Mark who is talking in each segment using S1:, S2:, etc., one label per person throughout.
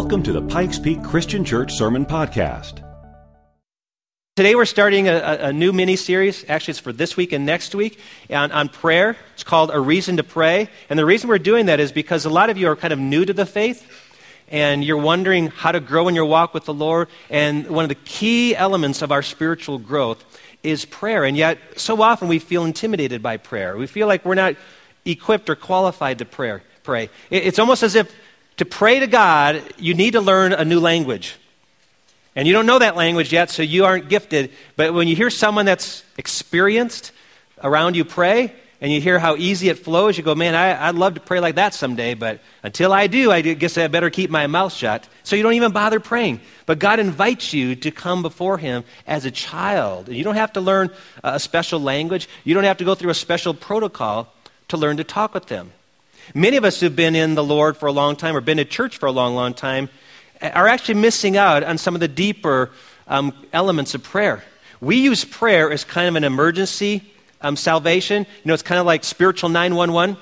S1: Welcome to the Pikes Peak Christian Church Sermon Podcast.
S2: Today we're starting a, a new mini series. Actually, it's for this week and next week on, on prayer. It's called A Reason to Pray. And the reason we're doing that is because a lot of you are kind of new to the faith and you're wondering how to grow in your walk with the Lord. And one of the key elements of our spiritual growth is prayer. And yet, so often we feel intimidated by prayer. We feel like we're not equipped or qualified to prayer, pray. It's almost as if to pray to God, you need to learn a new language. And you don't know that language yet, so you aren't gifted. But when you hear someone that's experienced around you pray, and you hear how easy it flows, you go, man, I, would love to pray like that someday, but until I do, I guess I better keep my mouth shut. So you don't even bother praying. But God invites you to come before Him as a child. You don't have to learn a special language, you don't have to go through a special protocol to learn to talk with Him. Many of us who've been in the Lord for a long time or been in church for a long, long time are actually missing out on some of the deeper um, elements of prayer. We use prayer as kind of an emergency um, salvation. You know, it's kind of like spiritual 911.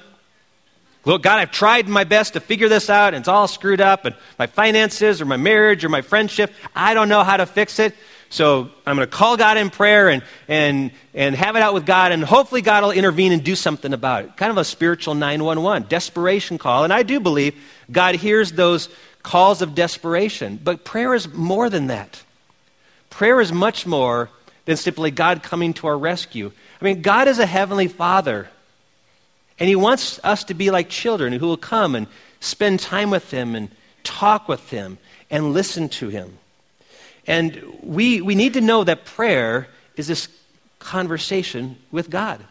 S2: Look, God, I've tried my best to figure this out, and it's all screwed up, and my finances, or my marriage, or my friendship, I don't know how to fix it. So I'm going to call God in prayer and, and, and have it out with God, and hopefully God will intervene and do something about it. Kind of a spiritual 911, desperation call. And I do believe God hears those calls of desperation. But prayer is more than that. Prayer is much more than simply God coming to our rescue. I mean, God is a heavenly Father, and He wants us to be like children who will come and spend time with Him and talk with Him and listen to Him. And we, we need to know that prayer is this conversation with God.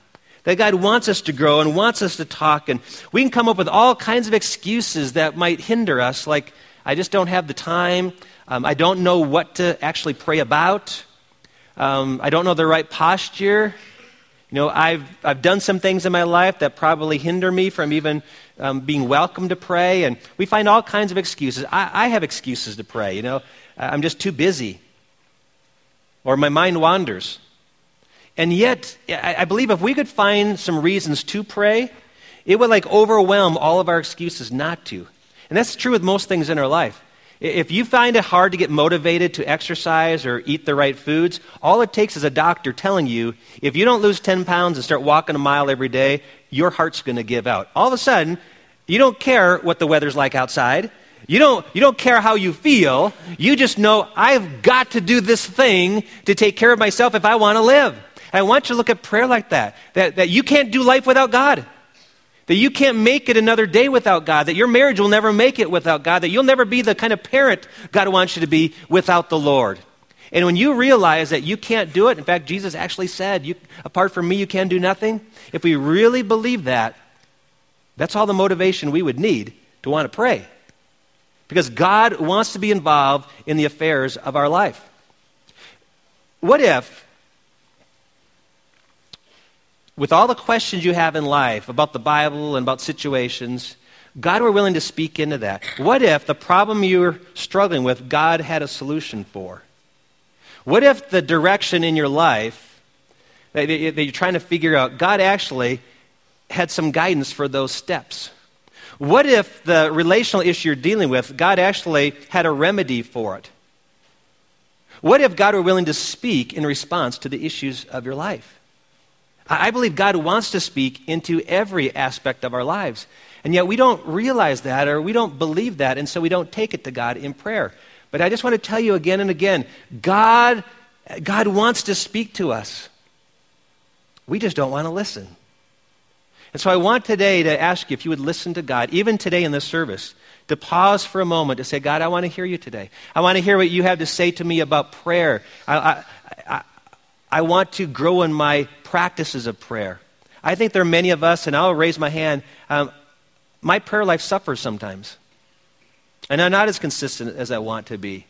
S2: That God wants us to grow and wants us to talk, and we can come up with all kinds of excuses that might hinder us, like, I just don't have the time, um, I don't know what to actually pray about, um, I don't know the right posture. You know, I've, I've done some things in my life that probably hinder me from even um, being welcome to pray, and we find all kinds of excuses. I, I have excuses to pray, you know. I'm just too busy. Or my mind wanders. And yet, I believe if we could find some reasons to pray, it would like overwhelm all of our excuses not to. And that's true with most things in our life. If you find it hard to get motivated to exercise or eat the right foods, all it takes is a doctor telling you if you don't lose 10 pounds and start walking a mile every day, your heart's going to give out. All of a sudden, you don't care what the weather's like outside. You don't, you don't care how you feel. You just know, I've got to do this thing to take care of myself if I want to live. I want you to look at prayer like that, that, that you can't do life without God. That you can't make it another day without God. That your marriage will never make it without God. That you'll never be the kind of parent God wants you to be without the Lord. And when you realize that you can't do it, in fact, Jesus actually said, apart from me, you can do nothing. If we really believe that, that's all the motivation we would need to want to pray. Because God wants to be involved in the affairs of our life. What if, with all the questions you have in life about the Bible and about situations, God were willing to speak into that? What if the problem you're struggling with, God had a solution for? What if the direction in your life that you're trying to figure out, God actually had some guidance for those steps? What if the relational issue you're dealing with, God actually had a remedy for it? What if God were willing to speak in response to the issues of your life? I believe God wants to speak into every aspect of our lives. And yet we don't realize that or we don't believe that, and so we don't take it to God in prayer. But I just want to tell you again and again God, God wants to speak to us. We just don't want to listen. And so I want today to ask you if you would listen to God, even today in this service, to pause for a moment to say, God, I want to hear you today. I want to hear what you have to say to me about prayer. I, I, I want to grow in my practices of prayer. I think there are many of us, and I'll raise my hand, um, my prayer life suffers sometimes. And I'm not as consistent as I want to be.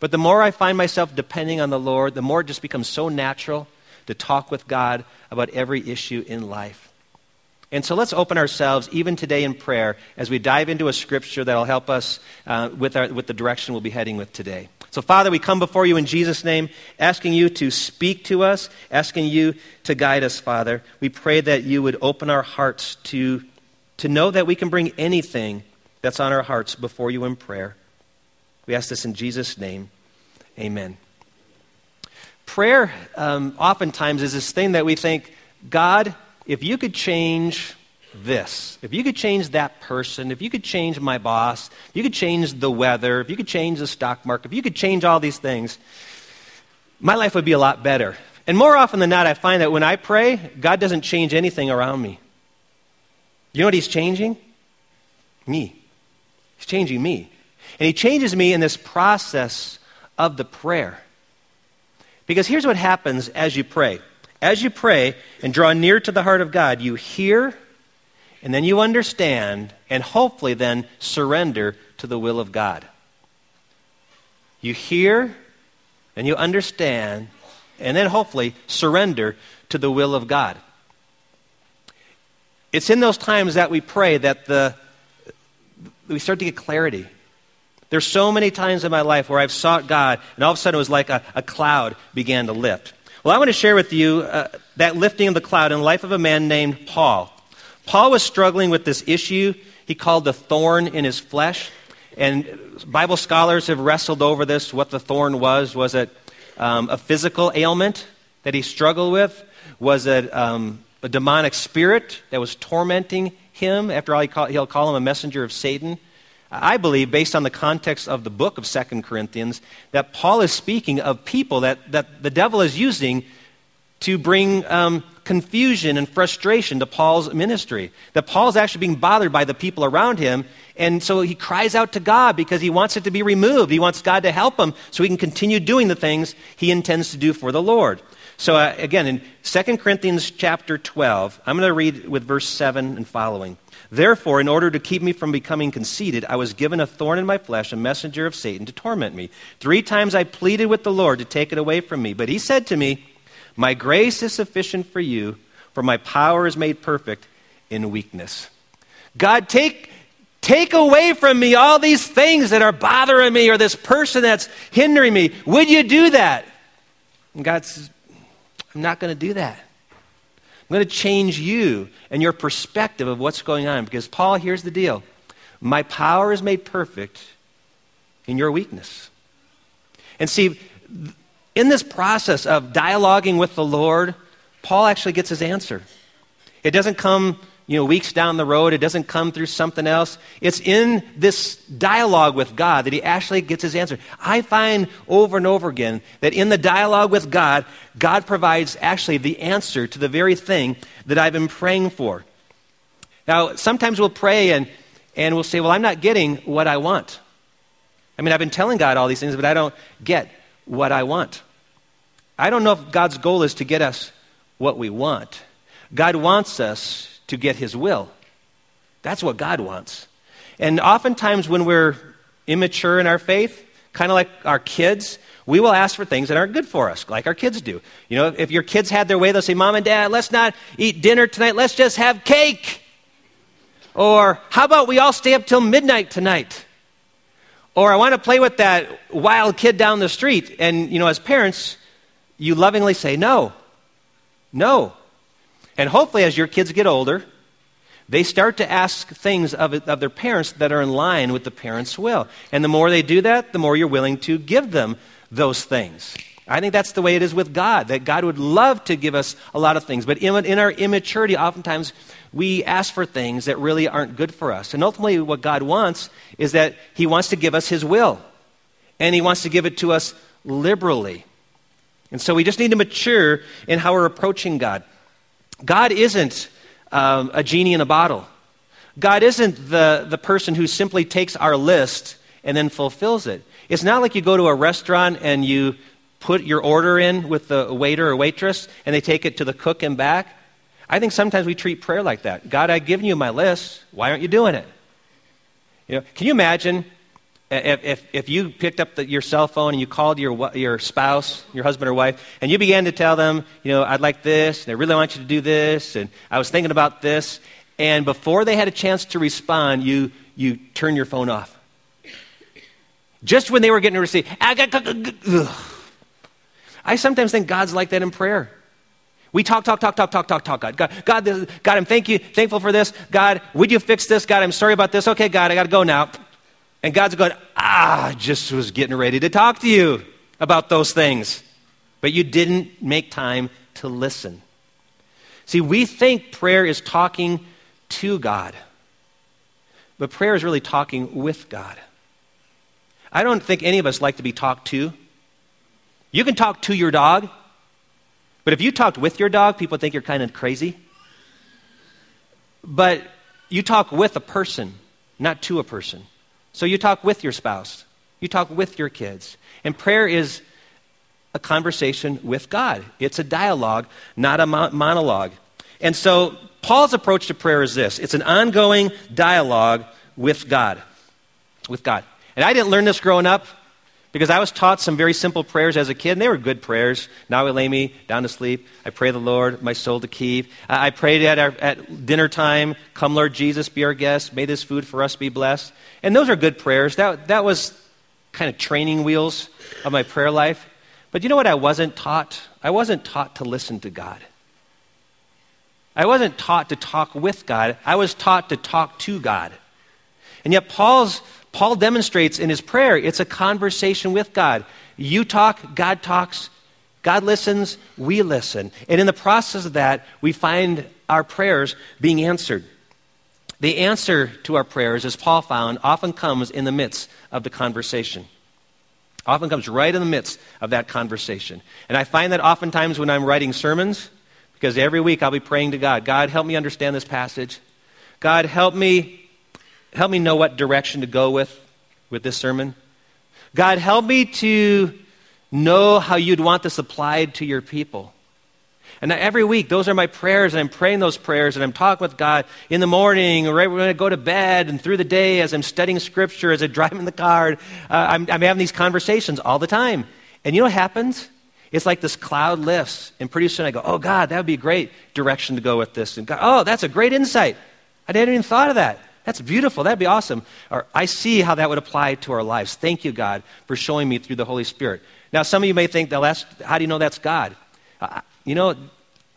S2: But the more I find myself depending on the Lord, the more it just becomes so natural to talk with God about every issue in life. And so let's open ourselves, even today in prayer, as we dive into a scripture that will help us uh, with, our, with the direction we'll be heading with today. So, Father, we come before you in Jesus' name, asking you to speak to us, asking you to guide us, Father. We pray that you would open our hearts to, to know that we can bring anything that's on our hearts before you in prayer. We ask this in Jesus' name. Amen. Prayer, um, oftentimes, is this thing that we think, God, if you could change this, if you could change that person, if you could change my boss, if you could change the weather, if you could change the stock market, if you could change all these things, my life would be a lot better. And more often than not, I find that when I pray, God doesn't change anything around me. You know what He's changing? Me. He's changing me. And He changes me in this process of the prayer. Because here's what happens as you pray. As you pray and draw near to the heart of God, you hear and then you understand and hopefully then surrender to the will of God. You hear and you understand and then hopefully surrender to the will of God. It's in those times that we pray that the, we start to get clarity. There's so many times in my life where I've sought God, and all of a sudden it was like a, a cloud began to lift. Well, I want to share with you uh, that lifting of the cloud in the life of a man named Paul. Paul was struggling with this issue he called the thorn in his flesh. And Bible scholars have wrestled over this what the thorn was. Was it um, a physical ailment that he struggled with? Was it um, a demonic spirit that was tormenting him? After all, he call, he'll call him a messenger of Satan. I believe, based on the context of the book of Second Corinthians, that Paul is speaking of people that, that the devil is using to bring um, confusion and frustration to Paul's ministry. That Paul's actually being bothered by the people around him, and so he cries out to God because he wants it to be removed. He wants God to help him so he can continue doing the things he intends to do for the Lord. So uh, again, in 2 Corinthians chapter 12, I'm going to read with verse 7 and following. Therefore, in order to keep me from becoming conceited, I was given a thorn in my flesh, a messenger of Satan to torment me. Three times I pleaded with the Lord to take it away from me, but he said to me, My grace is sufficient for you, for my power is made perfect in weakness. God, take, take away from me all these things that are bothering me or this person that's hindering me. Would you do that? And God says, I'm not going to do that. I'm going to change you and your perspective of what's going on. Because, Paul, here's the deal my power is made perfect in your weakness. And see, in this process of dialoguing with the Lord, Paul actually gets his answer. It doesn't come you know, weeks down the road. It doesn't come through something else. It's in this dialogue with God that he actually gets his answer. I find over and over again that in the dialogue with God, God provides actually the answer to the very thing that I've been praying for. Now, sometimes we'll pray and, and we'll say, Well, I'm not getting what I want. I mean, I've been telling God all these things, but I don't get what I want. I don't know if God's goal is to get us what we want. God wants us to get his will. That's what God wants. And oftentimes, when we're immature in our faith, kind of like our kids, we will ask for things that aren't good for us, like our kids do. You know, if your kids had their way, they'll say, Mom and Dad, let's not eat dinner tonight, let's just have cake. Or, how about we all stay up till midnight tonight? Or, I want to play with that wild kid down the street. And, you know, as parents, you lovingly say, No, no, and hopefully, as your kids get older, they start to ask things of, of their parents that are in line with the parents' will. And the more they do that, the more you're willing to give them those things. I think that's the way it is with God, that God would love to give us a lot of things. But in, in our immaturity, oftentimes we ask for things that really aren't good for us. And ultimately, what God wants is that He wants to give us His will, and He wants to give it to us liberally. And so we just need to mature in how we're approaching God. God isn't um, a genie in a bottle. God isn't the, the person who simply takes our list and then fulfills it. It's not like you go to a restaurant and you put your order in with the waiter or waitress and they take it to the cook and back. I think sometimes we treat prayer like that. God, I've given you my list. Why aren't you doing it? You know, can you imagine if, if, if you picked up the, your cell phone and you called your, your spouse, your husband or wife, and you began to tell them, you know, I'd like this, and I really want you to do this, and I was thinking about this, and before they had a chance to respond, you, you turn your phone off. Just when they were getting to receive. I sometimes think God's like that in prayer. We talk, talk, talk, talk, talk, talk, talk. God, God, God, this, God, I'm thank you, thankful for this. God, would you fix this? God, I'm sorry about this. Okay, God, I got to go now. And God's going, ah, just was getting ready to talk to you about those things. But you didn't make time to listen. See, we think prayer is talking to God, but prayer is really talking with God. I don't think any of us like to be talked to. You can talk to your dog, but if you talked with your dog, people think you're kind of crazy. But you talk with a person, not to a person. So you talk with your spouse, you talk with your kids. And prayer is a conversation with God, it's a dialogue, not a monologue. And so Paul's approach to prayer is this it's an ongoing dialogue with God. With God. And I didn't learn this growing up because I was taught some very simple prayers as a kid, and they were good prayers. Now I lay me down to sleep. I pray the Lord, my soul to keep. I prayed at, our, at dinner time, Come, Lord Jesus, be our guest. May this food for us be blessed. And those are good prayers. That, that was kind of training wheels of my prayer life. But you know what I wasn't taught? I wasn't taught to listen to God. I wasn't taught to talk with God. I was taught to talk to God. And yet, Paul's, Paul demonstrates in his prayer it's a conversation with God. You talk, God talks, God listens, we listen. And in the process of that, we find our prayers being answered. The answer to our prayers, as Paul found, often comes in the midst of the conversation. Often comes right in the midst of that conversation. And I find that oftentimes when I'm writing sermons, because every week I'll be praying to God, God, help me understand this passage. God, help me help me know what direction to go with with this sermon. God, help me to know how you'd want this applied to your people. And every week, those are my prayers, and I'm praying those prayers, and I'm talking with God in the morning, or right when I go to bed, and through the day as I'm studying Scripture, as I'm driving the car. Uh, I'm, I'm having these conversations all the time. And you know what happens? It's like this cloud lifts, and pretty soon I go, Oh, God, that would be a great direction to go with this. And God, oh, that's a great insight. I hadn't even thought of that. That's beautiful. That'd be awesome. Or I see how that would apply to our lives. Thank you, God, for showing me through the Holy Spirit. Now, some of you may think, that's, how do you know that's God? Uh, you know,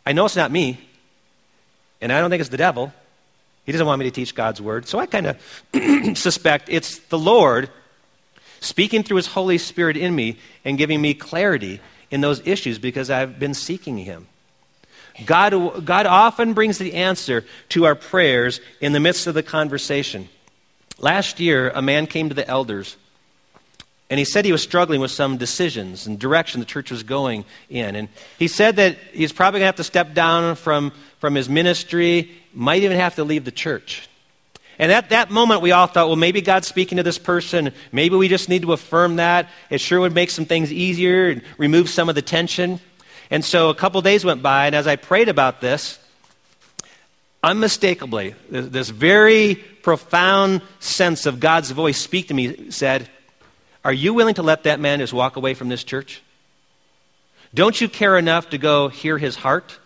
S2: I know it's not me, and I don't think it's the devil. He doesn't want me to teach God's word. So I kind of suspect it's the Lord speaking through his Holy Spirit in me and giving me clarity in those issues because I've been seeking him. God, God often brings the answer to our prayers in the midst of the conversation. Last year, a man came to the elders and he said he was struggling with some decisions and direction the church was going in. And he said that he's probably going to have to step down from, from his ministry, might even have to leave the church. And at that moment, we all thought, well, maybe God's speaking to this person. Maybe we just need to affirm that. It sure would make some things easier and remove some of the tension. And so a couple days went by, and as I prayed about this, unmistakably, this very profound sense of God's voice speak to me said, Are you willing to let that man just walk away from this church? Don't you care enough to go hear his heart?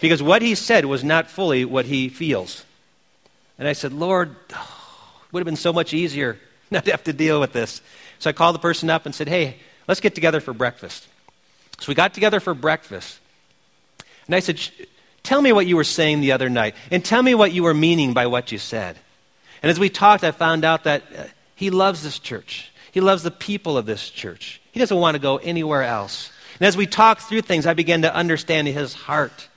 S2: Because what he said was not fully what he feels. And I said, Lord, it would have been so much easier not to have to deal with this. So I called the person up and said, Hey, let's get together for breakfast. So we got together for breakfast. And I said, Tell me what you were saying the other night, and tell me what you were meaning by what you said. And as we talked, I found out that uh, he loves this church. He loves the people of this church. He doesn't want to go anywhere else. And as we talked through things, I began to understand his heart.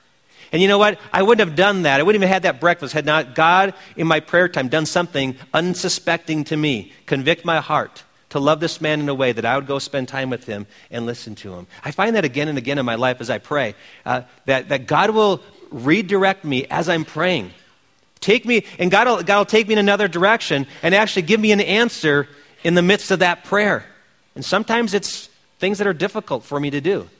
S2: And you know what? I wouldn't have done that. I wouldn't have had that breakfast had not God, in my prayer time, done something unsuspecting to me, convict my heart to love this man in a way that I would go spend time with him and listen to him. I find that again and again in my life as I pray, uh, that, that God will redirect me as I'm praying. Take me, and God will, God will take me in another direction and actually give me an answer in the midst of that prayer. And sometimes it's things that are difficult for me to do.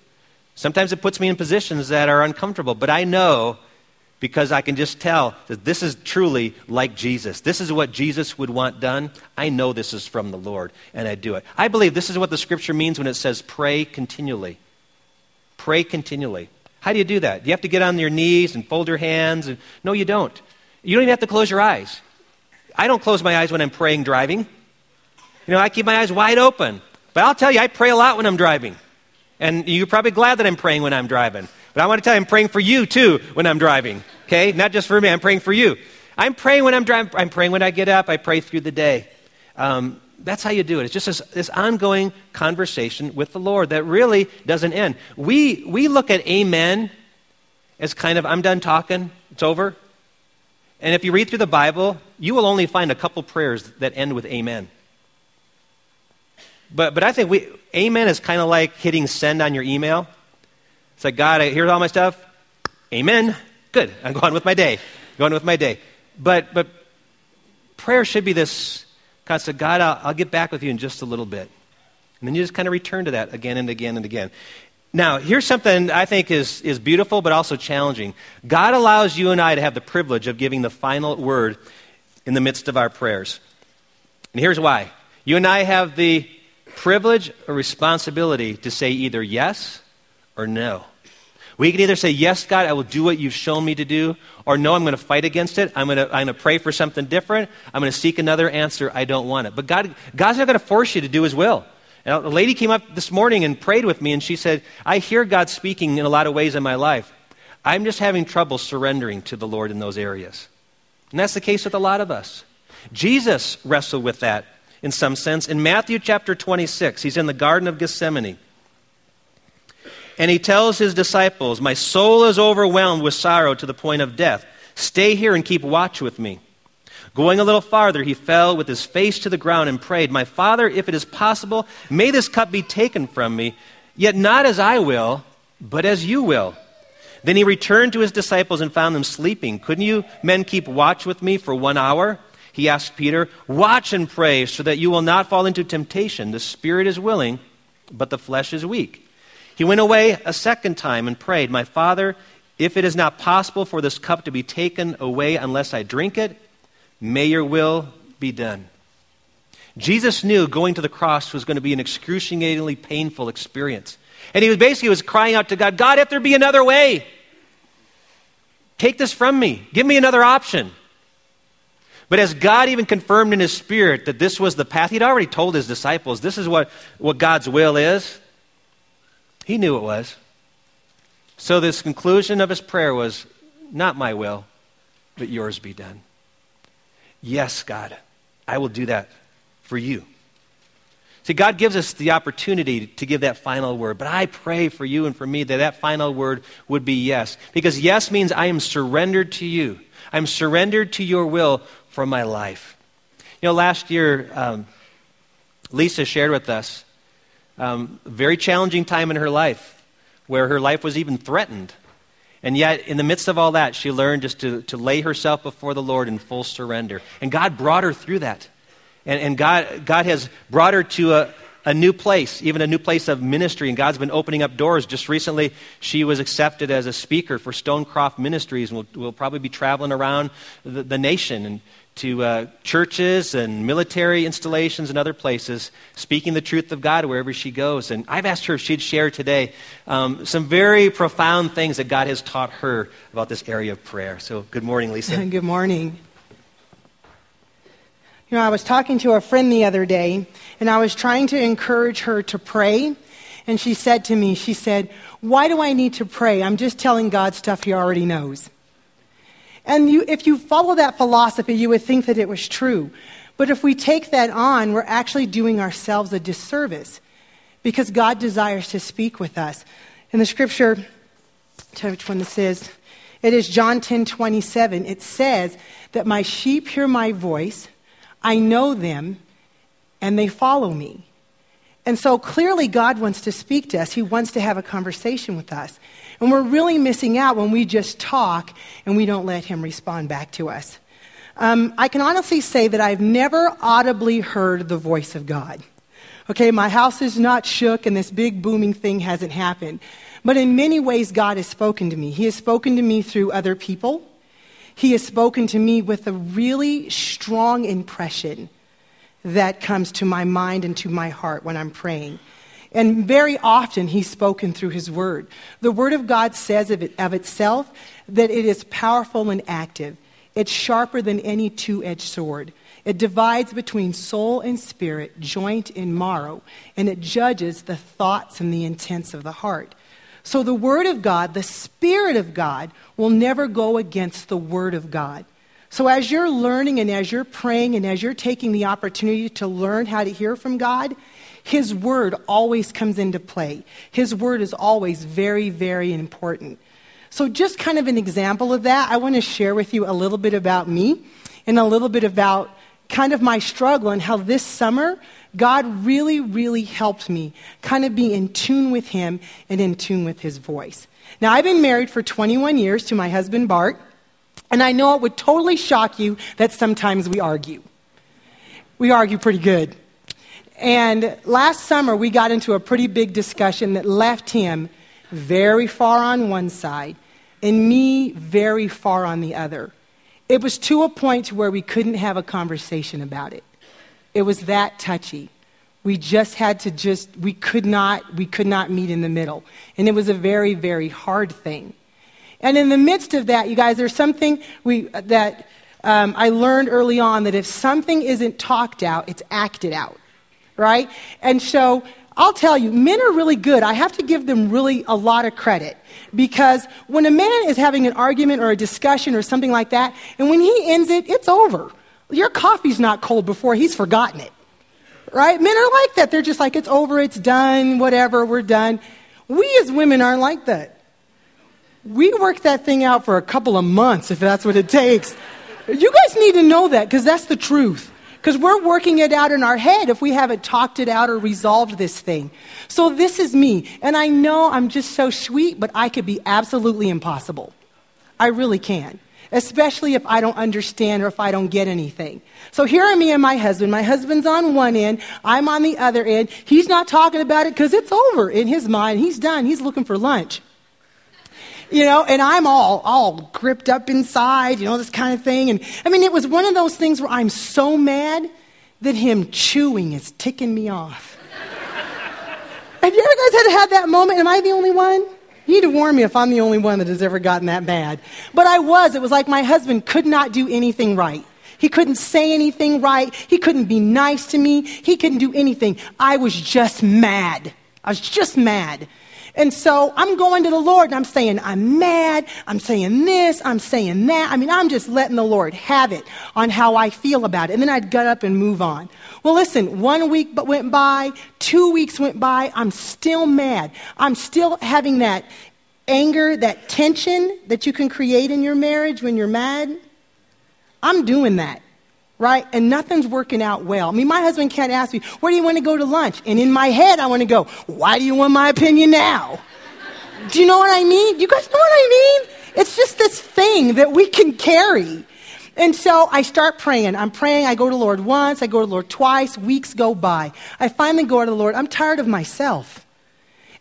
S2: Sometimes it puts me in positions that are uncomfortable, but I know because I can just tell that this is truly like Jesus. This is what Jesus would want done. I know this is from the Lord, and I do it. I believe this is what the scripture means when it says pray continually. Pray continually. How do you do that? Do you have to get on your knees and fold your hands? And, no, you don't. You don't even have to close your eyes. I don't close my eyes when I'm praying driving. You know, I keep my eyes wide open. But I'll tell you, I pray a lot when I'm driving. And you're probably glad that I'm praying when I'm driving. But I want to tell you, I'm praying for you too when I'm driving. Okay? Not just for me, I'm praying for you. I'm praying when I'm driving. I'm praying when I get up. I pray through the day. Um, that's how you do it. It's just this, this ongoing conversation with the Lord that really doesn't end. We, we look at amen as kind of, I'm done talking, it's over. And if you read through the Bible, you will only find a couple prayers that end with amen. But, but I think we, amen is kind of like hitting send on your email. It's like, God, I, here's all my stuff. Amen. Good. I'm going with my day. Going with my day. But, but prayer should be this constant God, I'll, I'll get back with you in just a little bit. And then you just kind of return to that again and again and again. Now, here's something I think is, is beautiful but also challenging. God allows you and I to have the privilege of giving the final word in the midst of our prayers. And here's why. You and I have the privilege or responsibility to say either yes or no. We can either say, Yes, God, I will do what you've shown me to do, or No, I'm going to fight against it. I'm going to, I'm going to pray for something different. I'm going to seek another answer. I don't want it. But God, God's not going to force you to do his will. And a lady came up this morning and prayed with me, and she said, I hear God speaking in a lot of ways in my life. I'm just having trouble surrendering to the Lord in those areas. And that's the case with a lot of us. Jesus wrestled with that in some sense. In Matthew chapter 26, he's in the Garden of Gethsemane. And he tells his disciples, My soul is overwhelmed with sorrow to the point of death. Stay here and keep watch with me. Going a little farther, he fell with his face to the ground and prayed, My Father, if it is possible, may this cup be taken from me, yet not as I will, but as you will. Then he returned to his disciples and found them sleeping. Couldn't you men keep watch with me for one hour? He asked Peter, Watch and pray so that you will not fall into temptation. The spirit is willing, but the flesh is weak. He went away a second time and prayed, My Father, if it is not possible for this cup to be taken away unless I drink it, may your will be done. Jesus knew going to the cross was going to be an excruciatingly painful experience. And he was basically was crying out to God, God, if there be another way, take this from me. Give me another option. But as God even confirmed in his spirit that this was the path, he'd already told his disciples, this is what, what God's will is. He knew it was. So, this conclusion of his prayer was not my will, but yours be done. Yes, God, I will do that for you. See, God gives us the opportunity to give that final word, but I pray for you and for me that that final word would be yes. Because yes means I am surrendered to you, I'm surrendered to your will for my life. You know, last year, um, Lisa shared with us um, very challenging time in her life where her life was even threatened. And yet, in the midst of all that, she learned just to, to lay herself before the Lord in full surrender. And God brought her through that. And, and God, God has brought her to a, a new place, even a new place of ministry. And God's been opening up doors. Just recently, she was accepted as a speaker for Stonecroft Ministries and will, will probably be traveling around the, the nation and to uh, churches and military installations and other places, speaking the truth of God wherever she goes. And I've asked her if she'd share today um, some very profound things that God has taught her about this area of prayer. So, good morning, Lisa.
S3: good morning. You know, I was talking to a friend the other day, and I was trying to encourage her to pray. And she said to me, she said, Why do I need to pray? I'm just telling God stuff he already knows. And you, if you follow that philosophy, you would think that it was true. But if we take that on, we're actually doing ourselves a disservice because God desires to speak with us. In the scripture, tell which one this is. It is John 10 27. It says that my sheep hear my voice, I know them, and they follow me. And so clearly, God wants to speak to us. He wants to have a conversation with us. And we're really missing out when we just talk and we don't let Him respond back to us. Um, I can honestly say that I've never audibly heard the voice of God. Okay, my house is not shook and this big booming thing hasn't happened. But in many ways, God has spoken to me. He has spoken to me through other people. He has spoken to me with a really strong impression that comes to my mind and to my heart when I'm praying. And very often he's spoken through his word. The word of God says of, it, of itself that it is powerful and active. It's sharper than any two edged sword. It divides between soul and spirit, joint and marrow, and it judges the thoughts and the intents of the heart. So the Word of God, the Spirit of God, will never go against the Word of God. So, as you're learning and as you're praying and as you're taking the opportunity to learn how to hear from God, His Word always comes into play. His Word is always very, very important. So, just kind of an example of that, I want to share with you a little bit about me and a little bit about kind of my struggle and how this summer God really, really helped me kind of be in tune with Him and in tune with His voice. Now, I've been married for 21 years to my husband, Bart. And I know it would totally shock you that sometimes we argue. We argue pretty good. And last summer, we got into a pretty big discussion that left him very far on one side and me very far on the other. It was to a point where we couldn't have a conversation about it. It was that touchy. We just had to just, we could not, we could not meet in the middle. And it was a very, very hard thing. And in the midst of that, you guys, there's something we, that um, I learned early on that if something isn't talked out, it's acted out, right? And so I'll tell you, men are really good. I have to give them really a lot of credit because when a man is having an argument or a discussion or something like that, and when he ends it, it's over. Your coffee's not cold before he's forgotten it, right? Men are like that. They're just like, it's over, it's done, whatever, we're done. We as women aren't like that we work that thing out for a couple of months if that's what it takes. You guys need to know that because that's the truth. Because we're working it out in our head if we haven't talked it out or resolved this thing. So this is me. And I know I'm just so sweet, but I could be absolutely impossible. I really can. Especially if I don't understand or if I don't get anything. So here are me and my husband. My husband's on one end, I'm on the other end. He's not talking about it because it's over in his mind. He's done. He's looking for lunch you know, and I'm all, all gripped up inside, you know, this kind of thing. And I mean, it was one of those things where I'm so mad that him chewing is ticking me off. Have you ever guys had have that moment? Am I the only one? You need to warn me if I'm the only one that has ever gotten that bad. But I was. It was like my husband could not do anything right. He couldn't say anything right. He couldn't be nice to me. He couldn't do anything. I was just mad. I was just mad. And so I'm going to the Lord and I'm saying, I'm mad. I'm saying this. I'm saying that. I mean, I'm just letting the Lord have it on how I feel about it. And then I'd get up and move on. Well, listen, one week went by, two weeks went by. I'm still mad. I'm still having that anger, that tension that you can create in your marriage when you're mad. I'm doing that right? And nothing's working out well. I mean, my husband can't ask me, where do you want to go to lunch? And in my head, I want to go, why do you want my opinion now? Do you know what I mean? You guys know what I mean? It's just this thing that we can carry. And so I start praying. I'm praying. I go to the Lord once. I go to the Lord twice. Weeks go by. I finally go to the Lord. I'm tired of myself.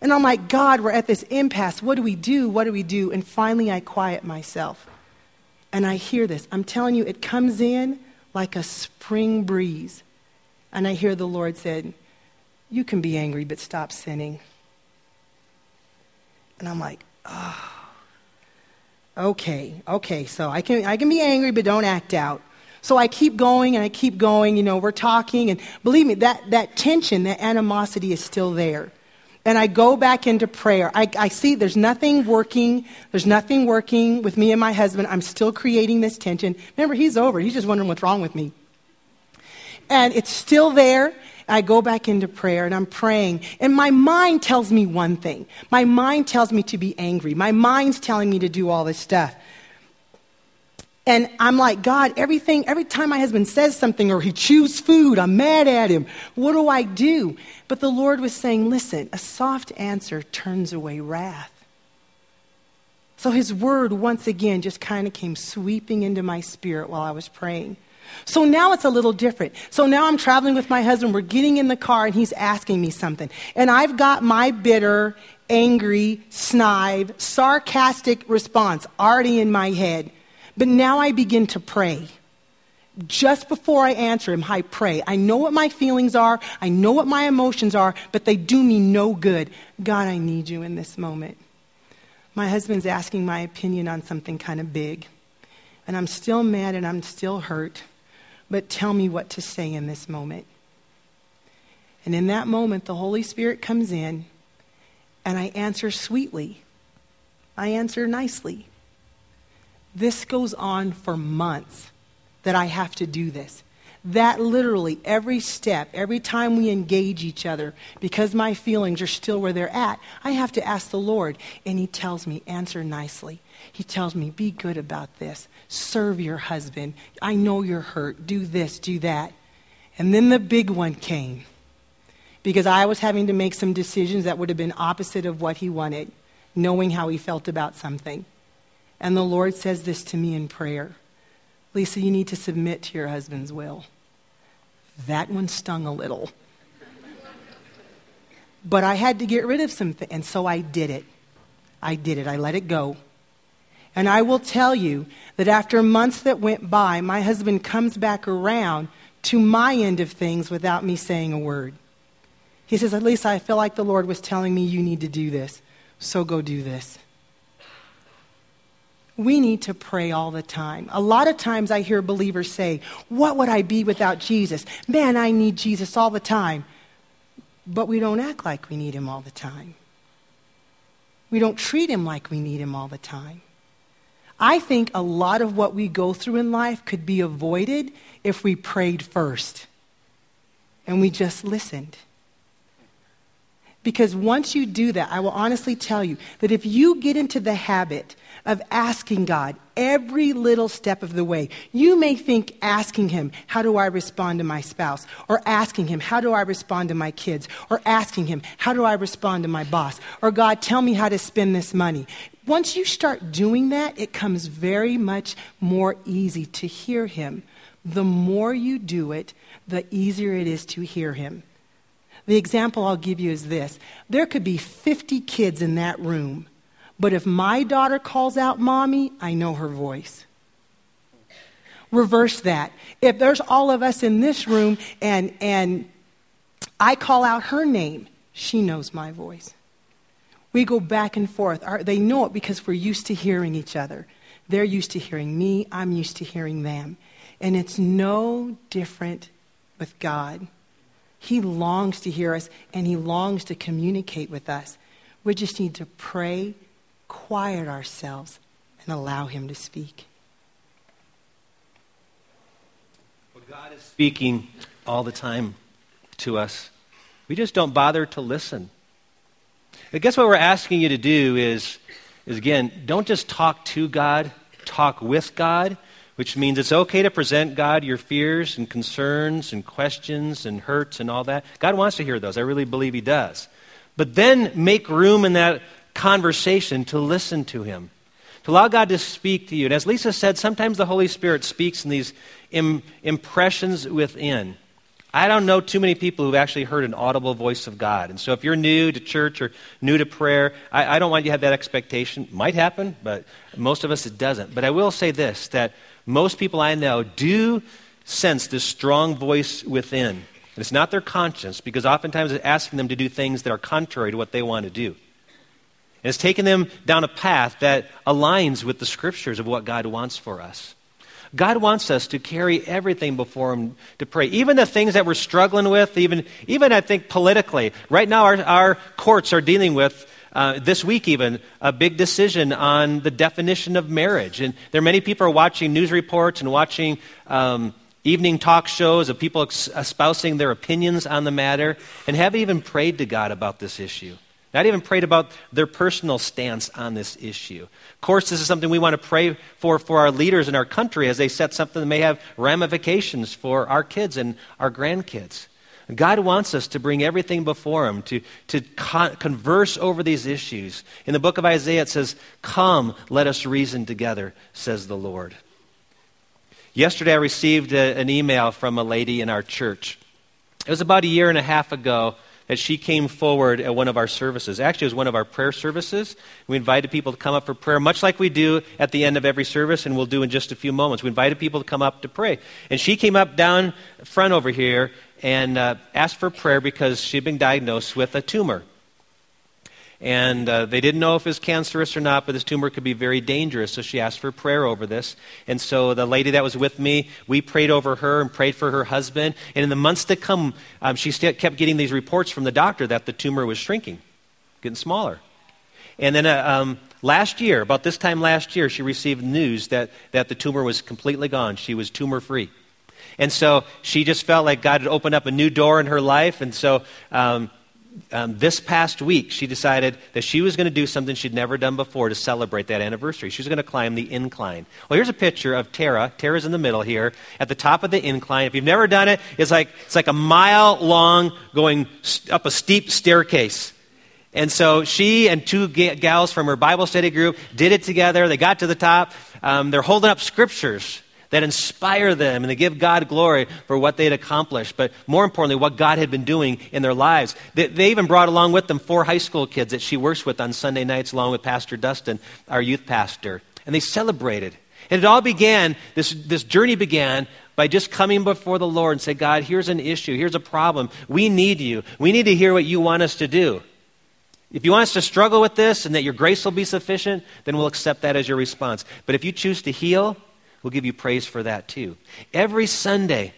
S3: And I'm like, God, we're at this impasse. What do we do? What do we do? And finally, I quiet myself. And I hear this. I'm telling you, it comes in like a spring breeze. And I hear the Lord said, You can be angry, but stop sinning. And I'm like, Oh, okay, okay. So I can, I can be angry, but don't act out. So I keep going and I keep going. You know, we're talking. And believe me, that, that tension, that animosity is still there and I go back into prayer. I, I, see there's nothing working. There's nothing working with me and my husband. I'm still creating this tension. Remember, he's over. He's just wondering what's wrong with me. And it's still there. I go back into prayer and I'm praying. And my mind tells me one thing. My mind tells me to be angry. My mind's telling me to do all this stuff. And I'm like, God, everything, every time my husband says something or he chews food, I'm mad at him. What do I do? But the Lord was saying, listen, a soft answer turns away wrath. So his word once again just kind of came sweeping into my spirit while I was praying. So now it's a little different. So now I'm traveling with my husband. We're getting in the car and he's asking me something. And I've got my bitter, angry, snide, sarcastic response already in my head. But now I begin to pray. Just before I answer him, I pray. I know what my feelings are, I know what my emotions are, but they do me no good. God, I need you in this moment. My husband's asking my opinion on something kind of big, and I'm still mad and I'm still hurt, but tell me what to say in this moment. And in that moment, the Holy Spirit comes in, and I answer sweetly. I answer nicely. This goes on for months. that I have to do this. That literally, every step, every time we engage each other, because my feelings are still where they're at, I have to ask the Lord. And He tells me, answer nicely. He tells me, be good about this. Serve your husband. I know you're hurt. Do this, do that. And then the big one came because I was having to make some decisions that would have been opposite of what he wanted, knowing how he felt about something. And the Lord says this to me in prayer Lisa, you need to submit to your husband's will. That one stung a little. But I had to get rid of something, and so I did it. I did it. I let it go. And I will tell you that after months that went by, my husband comes back around to my end of things without me saying a word. He says, At least I feel like the Lord was telling me you need to do this, so go do this. We need to pray all the time. A lot of times I hear believers say, What would I be without Jesus? Man, I need Jesus all the time. But we don't act like we need him all the time. We don't treat him like we need him all the time. I think a lot of what we go through in life could be avoided if we prayed first and we just listened. Because once you do that, I will honestly tell you that if you get into the habit of asking God every little step of the way, you may think asking Him, How do I respond to my spouse? Or asking Him, How do I respond to my kids? Or asking Him, How do I respond to my boss? Or God, tell me how to spend this money. Once you start doing that, it comes very much more easy to hear Him. The more you do it, the easier it is to hear Him. The example I'll give you is this there could be 50 kids in that room, but if my daughter calls out mommy, I know her voice. Reverse that. If there's all of us in this room and, and I call out her name, she knows my voice. We go back and forth. They know it because we're used to hearing each other. They're used to hearing me, I'm used to hearing them. And it's no different with God. He longs to hear us and He longs to communicate with us. We just need to pray, quiet ourselves, and allow Him to speak.
S2: Well, God is speaking all the time to us. We just don't bother to listen. I guess what we're asking you to do is, is again, don't just talk to God, talk with God which means it's okay to present God your fears and concerns and questions and hurts and all that. God wants to hear those. I really believe He does. But then make room in that conversation to listen to Him, to allow God to speak to you. And as Lisa said, sometimes the Holy Spirit speaks in these Im- impressions within. I don't know too many people who've actually heard an audible voice of God. And so if you're new to church or new to prayer, I, I don't want you to have that expectation. Might happen, but most of us it doesn't. But I will say this that most people I know do sense this strong voice within. And it's not their conscience, because oftentimes it's asking them to do things that are contrary to what they want to do. And it's taken them down a path that aligns with the scriptures of what God wants for us. God wants us to carry everything before Him to pray. Even the things that we're struggling with, even, even I think politically. Right now, our, our courts are dealing with uh, this week, even, a big decision on the definition of marriage. And there are many people are watching news reports and watching um, evening talk shows of people espousing their opinions on the matter and haven't even prayed to God about this issue. Not even prayed about their personal stance on this issue. Of course, this is something we want to pray for for our leaders in our country as they set something that may have ramifications for our kids and our grandkids. God wants us to bring everything before Him, to, to con- converse over these issues. In the book of Isaiah, it says, Come, let us reason together, says the Lord. Yesterday, I received a, an email from a lady in our church. It was about a year and a half ago that she came forward at one of our services. Actually, it was one of our prayer services. We invited people to come up for prayer, much like we do at the end of every service, and we'll do in just a few moments. We invited people to come up to pray. And she came up down front over here, and uh, asked for prayer because she'd been diagnosed with a tumor. And uh, they didn't know if it was cancerous or not, but this tumor could be very dangerous. So she asked for prayer over this. And so the lady that was with me, we prayed over her and prayed for her husband. And in the months to come, um, she kept getting these reports from the doctor that the tumor was shrinking, getting smaller. And then uh, um, Last year, about this time last year, she received news that, that the tumor was completely gone. She was tumor free. And so she just felt like God had opened up a new door in her life. And so um, um, this past week, she decided that she was going to do something she'd never done before to celebrate that anniversary. She was going to climb the incline. Well, here's a picture of Tara. Tara's in the middle here at the top of the incline. If you've never done it, it's like, it's like a mile long going up a steep staircase. And so she and two gals from her Bible study group did it together. They got to the top. Um, they're holding up scriptures that inspire them and they give God glory for what they'd accomplished, but more importantly, what God had been doing in their lives. They, they, even brought along with them four high school kids that she works with on Sunday nights, along with Pastor Dustin, our youth pastor. And they celebrated. And it all began, this, this journey began by just coming before the Lord and say, God, here's an issue, here's a problem. We need you. We need to hear what you want us to do. If you want us to struggle with this and that your grace will be sufficient, then we'll accept that as your response. But if you choose to heal, we'll give you praise for that too. Every Sunday,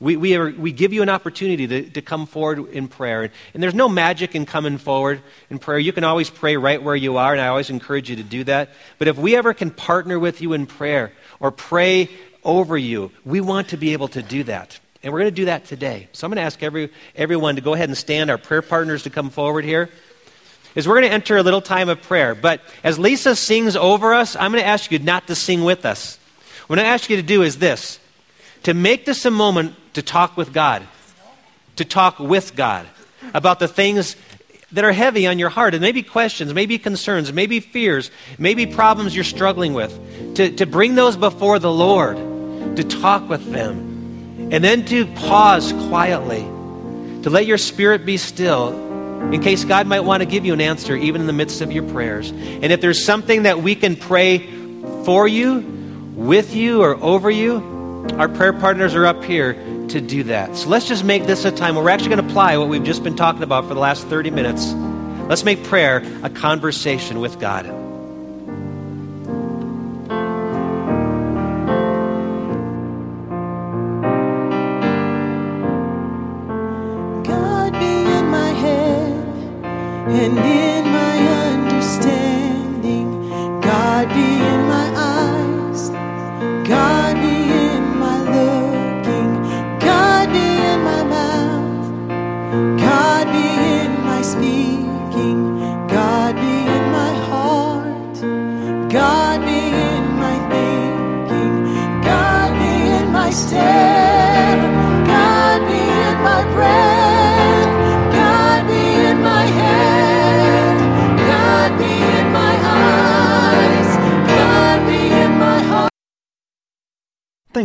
S2: we, we, are, we give you an opportunity to, to come forward in prayer. And, and there's no magic in coming forward in prayer. You can always pray right where you are, and I always encourage you to do that. But if we ever can partner with you in prayer or pray over you, we want to be able to do that. And we're going to do that today. So I'm going to ask every, everyone to go ahead and stand, our prayer partners to come forward here is we're going to enter a little time of prayer. But as Lisa sings over us, I'm going to ask you not to sing with us. What I ask you to do is this. To make this a moment to talk with God, to talk with God about the things that are heavy on your heart, and maybe questions, maybe concerns, maybe fears, maybe problems you're struggling with, to, to bring those before the Lord, to talk with them, and then to pause quietly, to let your spirit be still in case God might want to give you an answer even in the midst of your prayers. And if there's something that we can pray for you, with you, or over you, our prayer partners are up here to do that. So let's just make this a time where we're actually going to apply what we've just been talking about for the last 30 minutes. Let's make prayer a conversation with God.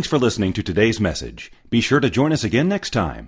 S1: Thanks for listening to today's message. Be sure to join us again next time.